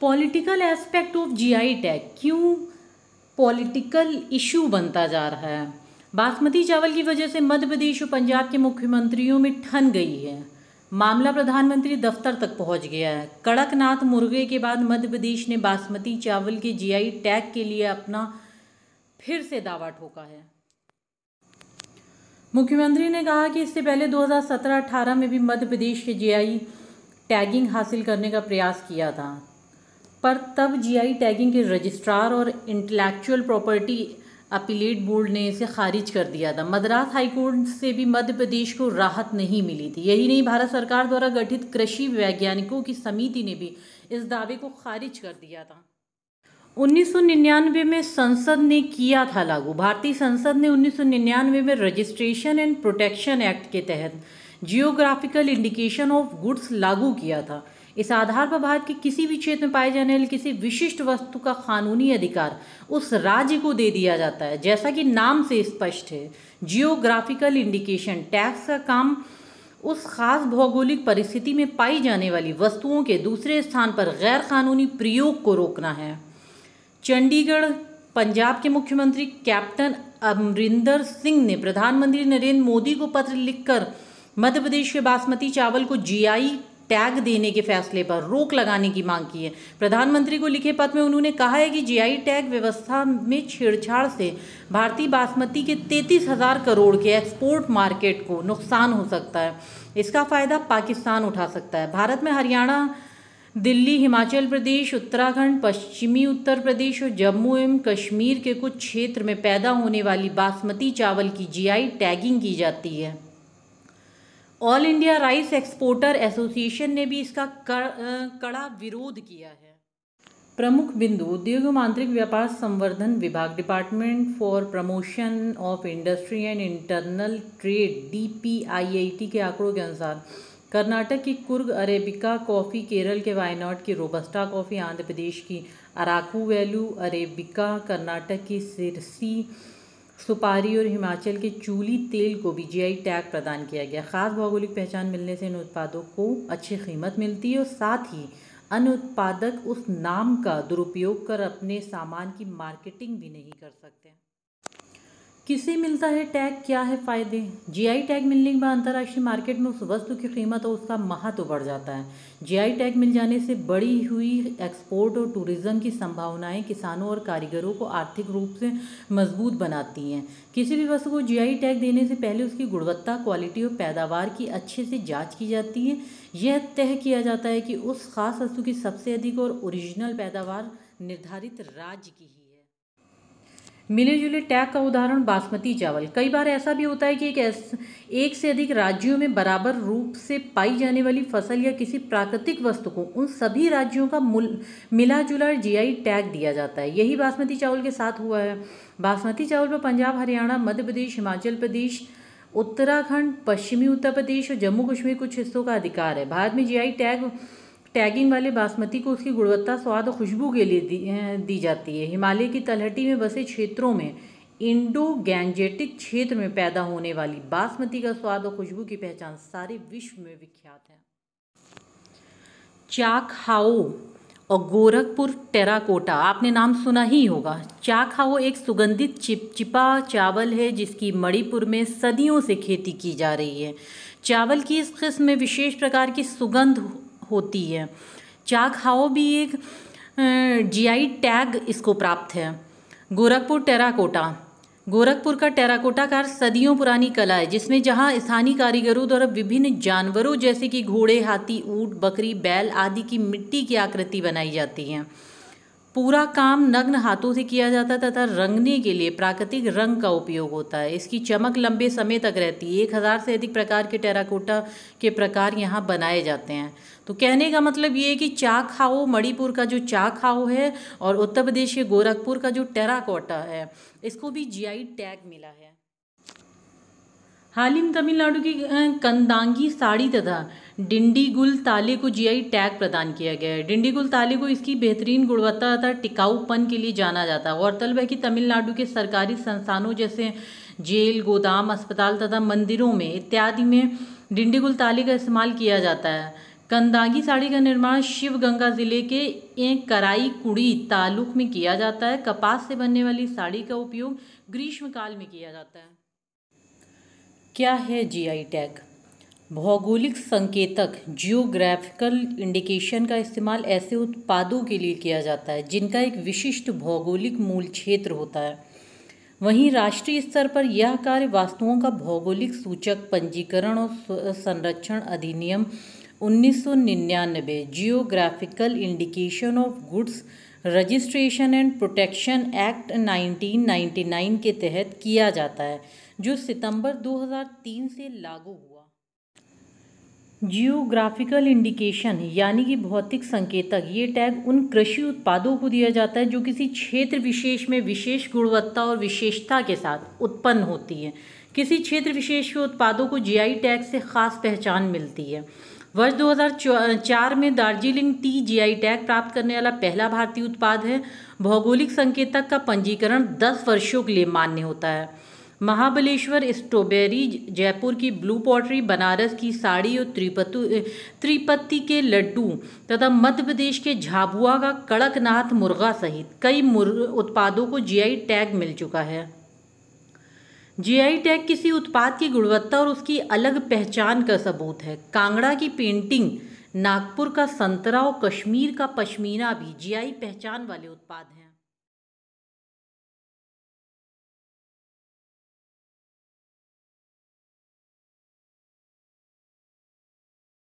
Political aspect of GI tag क्यों political issue बनता जा रहा है? बासमती चावल की वजह से मध्य प्रदेश और पंजाब के मुख्यमंत्रियों में ठन गई है। मामला प्रधानमंत्री दफ्तर तक पहुँच गया है। कड़कनाथ मुर्गे के बाद मध्य प्रदेश ने बासमती चावल के जीआई टैग के लिए अपना फिर से दावा ठोका है। मुख्यमंत्री ने कहा कि इससे पहले 2017-18 में भी मध्य प्रदेश के जीआई टैगिंग हासिल करने का प्रयास किया था। पर तब जीआई टैगिंग के रजिस्ट्रार और इंटेलेक्चुअल प्रॉपर्टी अपीलेट बोर्ड ने इसे खारिज कर दिया था। मद्रास हाईकोर्ट से भी मध्य प्रदेश को राहत नहीं मिली थी। यही नहीं, भारत सरकार द्वारा गठित कृषि वैज्ञानिकों की समिति ने भी इस दावे को खारिज कर दिया था। 1999 में संसद ने किया था लागू। भारतीय संसद ने 1999 में रजिस्ट्रेशन एंड प्रोटेक्शन एक्ट के तहत जियोग्राफिकल इंडिकेशन ऑफ़ गुड्स लागू किया था। इस आधार पर भारत के किसी भी क्षेत्र में पाए जाने वाले किसी विशिष्ट वस्तु का कानूनी अधिकार उस राज्य को दे दिया जाता है। जैसा कि नाम से स्पष्ट है जियोग्राफिकल इंडिकेशन टैक्स का काम उस खास भौगोलिक परिस्थिति में पाई जाने वाली वस्तुओं के दूसरे स्थान पर गैर कानूनी प्रयोग को रोकना है। चंडीगढ़, पंजाब के मुख्यमंत्री कैप्टन अमरिंदर सिंह ने प्रधानमंत्री नरेंद्र मोदी को पत्र लिखकर मध्य प्रदेश के बासमती चावल को जीआई टैग देने के फैसले पर रोक लगाने की मांग की है। प्रधानमंत्री को लिखे पत्र में उन्होंने कहा है कि जीआई टैग व्यवस्था में छेड़छाड़ से भारतीय बासमती के तैतीस हज़ार करोड़ के एक्सपोर्ट मार्केट को नुकसान हो सकता है। इसका फ़ायदा पाकिस्तान उठा सकता है। भारत में हरियाणा, दिल्ली, हिमाचल प्रदेश, उत्तराखंड, पश्चिमी उत्तर प्रदेश और जम्मू एवं कश्मीर के कुछ क्षेत्र में पैदा होने वाली बासमती चावल की जीआई टैगिंग की जाती है। All India rice exporter association ने भी इसका कड़ा विरोध किया है। प्रमुख बिंदु, उद्योग आंतरिक व्यापार संवर्धन विभाग department for promotion of industry and internal trade DPIIT के आंकड़ों के अनुसार, कर्नाटक की कुर्ग अरेबिका कॉफ़ी, केरल के वायनाड की रोबस्टा कॉफ़ी, आंध्र प्रदेश की अराकू वैलू अरेबिका, कर्नाटक की सिरसी सुपारी और हिमाचल के चूली तेल को भी जीआई टैग प्रदान किया गया। खास भौगोलिक पहचान मिलने से इन उत्पादों को अच्छी कीमत मिलती है और साथ ही अन्य उत्पादक उस नाम का दुरुपयोग कर अपने सामान की मार्केटिंग भी नहीं कर सकते। किसे मिलता है टैग? क्या है फ़ायदे? जीआई टैग मिलने के बाद अंतर्राष्ट्रीय मार्केट में उस वस्तु की कीमत और उसका महत्व बढ़ जाता है। जीआई टैग मिल जाने से बढ़ी हुई एक्सपोर्ट और टूरिज़्म की संभावनाएँ किसानों और कारीगरों को आर्थिक रूप से मज़बूत बनाती हैं। किसी भी वस्तु को जीआई टैग देने से पहले उसकी गुणवत्ता क्वालिटी और पैदावार की अच्छे से जाँच की जाती है। यह तय किया जाता है कि उस खास वस्तु की सबसे अधिक और ओरिजिनल पैदावार निर्धारित राज्य की ही। मिले जुले टैग का उदाहरण बासमती चावल। कई बार ऐसा भी होता है कि एक एक से अधिक राज्यों में बराबर रूप से पाई जाने वाली फ़सल या किसी प्राकृतिक वस्तु को उन सभी राज्यों का मूल मिला जुला जीआई टैग दिया जाता है। यही बासमती चावल के साथ हुआ है। बासमती चावल पर पंजाब, हरियाणा, मध्य प्रदेश, हिमाचल प्रदेश, उत्तराखंड, पश्चिमी उत्तर प्रदेश और जम्मू कश्मीर कुछ हिस्सों का अधिकार है। भारत में जीआई टैग टैगिंग वाले बासमती को उसकी गुणवत्ता स्वाद और खुशबू के लिए दी, दी जाती है। हिमालय की तलहटी में बसे क्षेत्रों में इंडो गैंजेटिक क्षेत्र में पैदा होने वाली बासमती का स्वाद और खुशबू की पहचान सारे विश्व में विख्यात है। चाक हाओ और गोरखपुर टेराकोटा आपने नाम सुना ही होगा। चाक हाओ एक सुगंधित चिपचिपा चावल है जिसकी मणिपुर में सदियों से खेती की जा रही है। चावल की इस किस्म में विशेष प्रकार की सुगंध होती है। चाक हाओ भी एक जीआई टैग इसको प्राप्त है। गोरखपुर टेराकोटा। गोरखपुर का टेराकोटा कार सदियों पुरानी कला है, जिसमें जहाँ स्थानीय कारीगरों द्वारा विभिन्न जानवरों जैसे कि घोड़े, हाथी, ऊँट, बकरी, बैल आदि की मिट्टी की आकृति बनाई जाती हैं। पूरा काम नग्न हाथों से किया जाता तथा रंगने के लिए प्राकृतिक रंग का उपयोग होता है। इसकी चमक लंबे समय तक रहती है। एक हज़ार से अधिक प्रकार के टेराकोटा के प्रकार यहाँ बनाए जाते हैं। तो कहने का मतलब ये है कि चाखाओ, मणिपुर का जो चाखाओ है और उत्तर प्रदेश के गोरखपुर का जो टेराकोटा है, इसको भी जीआई टैग मिला है। हाल ही में तमिलनाडु की कंदांगी साड़ी तथा डिंडीगुल ताले को जीआई टैग प्रदान किया गया है। डिंडीगुल ताले को इसकी बेहतरीन गुणवत्ता तथा टिकाऊपन के लिए जाना जाता है। गौरतलब है कि तमिलनाडु के सरकारी संस्थानों जैसे जेल, गोदाम, अस्पताल तथा मंदिरों में इत्यादि में डिंडीगुल ताले का इस्तेमाल किया जाता है। कंदागी साड़ी का निर्माण शिवगंगा ज़िले के एक कराई कुड़ी तालुक में किया जाता है। कपास से बनने वाली साड़ी का उपयोग ग्रीष्मकाल में किया जाता है। क्या है जीआई टैग भौगोलिक संकेतक जियोग्राफिकल इंडिकेशन का इस्तेमाल ऐसे उत्पादों के लिए किया जाता है, जिनका एक विशिष्ट भौगोलिक मूल क्षेत्र होता है। वहीं राष्ट्रीय स्तर पर यह कार्य वस्तुओं का भौगोलिक सूचक पंजीकरण और संरक्षण अधिनियम 1999 geographical indication of goods registration and protection act 1999 के तहत किया जाता है। जो सितंबर 2003 से लागू हुआ। जियोग्राफिकल इंडिकेशन यानी कि भौतिक संकेतक, ये टैग उन कृषि उत्पादों को दिया जाता है जो किसी क्षेत्र विशेष में विशेष गुणवत्ता और विशेषता के साथ उत्पन्न होती है। किसी क्षेत्र विशेष के उत्पादों को जीआई टैग से खास पहचान मिलती है। वर्ष 2004 में दार्जिलिंग टी जीआई टैग प्राप्त करने वाला पहला भारतीय उत्पाद है। भौगोलिक संकेतक का पंजीकरण 10 वर्षों के लिए मान्य होता है। महाबलेश्वर स्ट्रॉबेरी जयपुर की ब्लू पॉटरी, बनारस की साड़ी और त्रिपतु त्रिपत्ति के लड्डू तथा मध्य प्रदेश के झाबुआ का कड़कनाथ मुर्गा सहित कई उत्पादों को जीआई टैग मिल चुका है। जीआई टैग किसी उत्पाद की गुणवत्ता और उसकी अलग पहचान का सबूत है। कांगड़ा की पेंटिंग नागपुर का संतरा और कश्मीर का पश्मीना भी जीआई पहचान वाले उत्पाद हैं।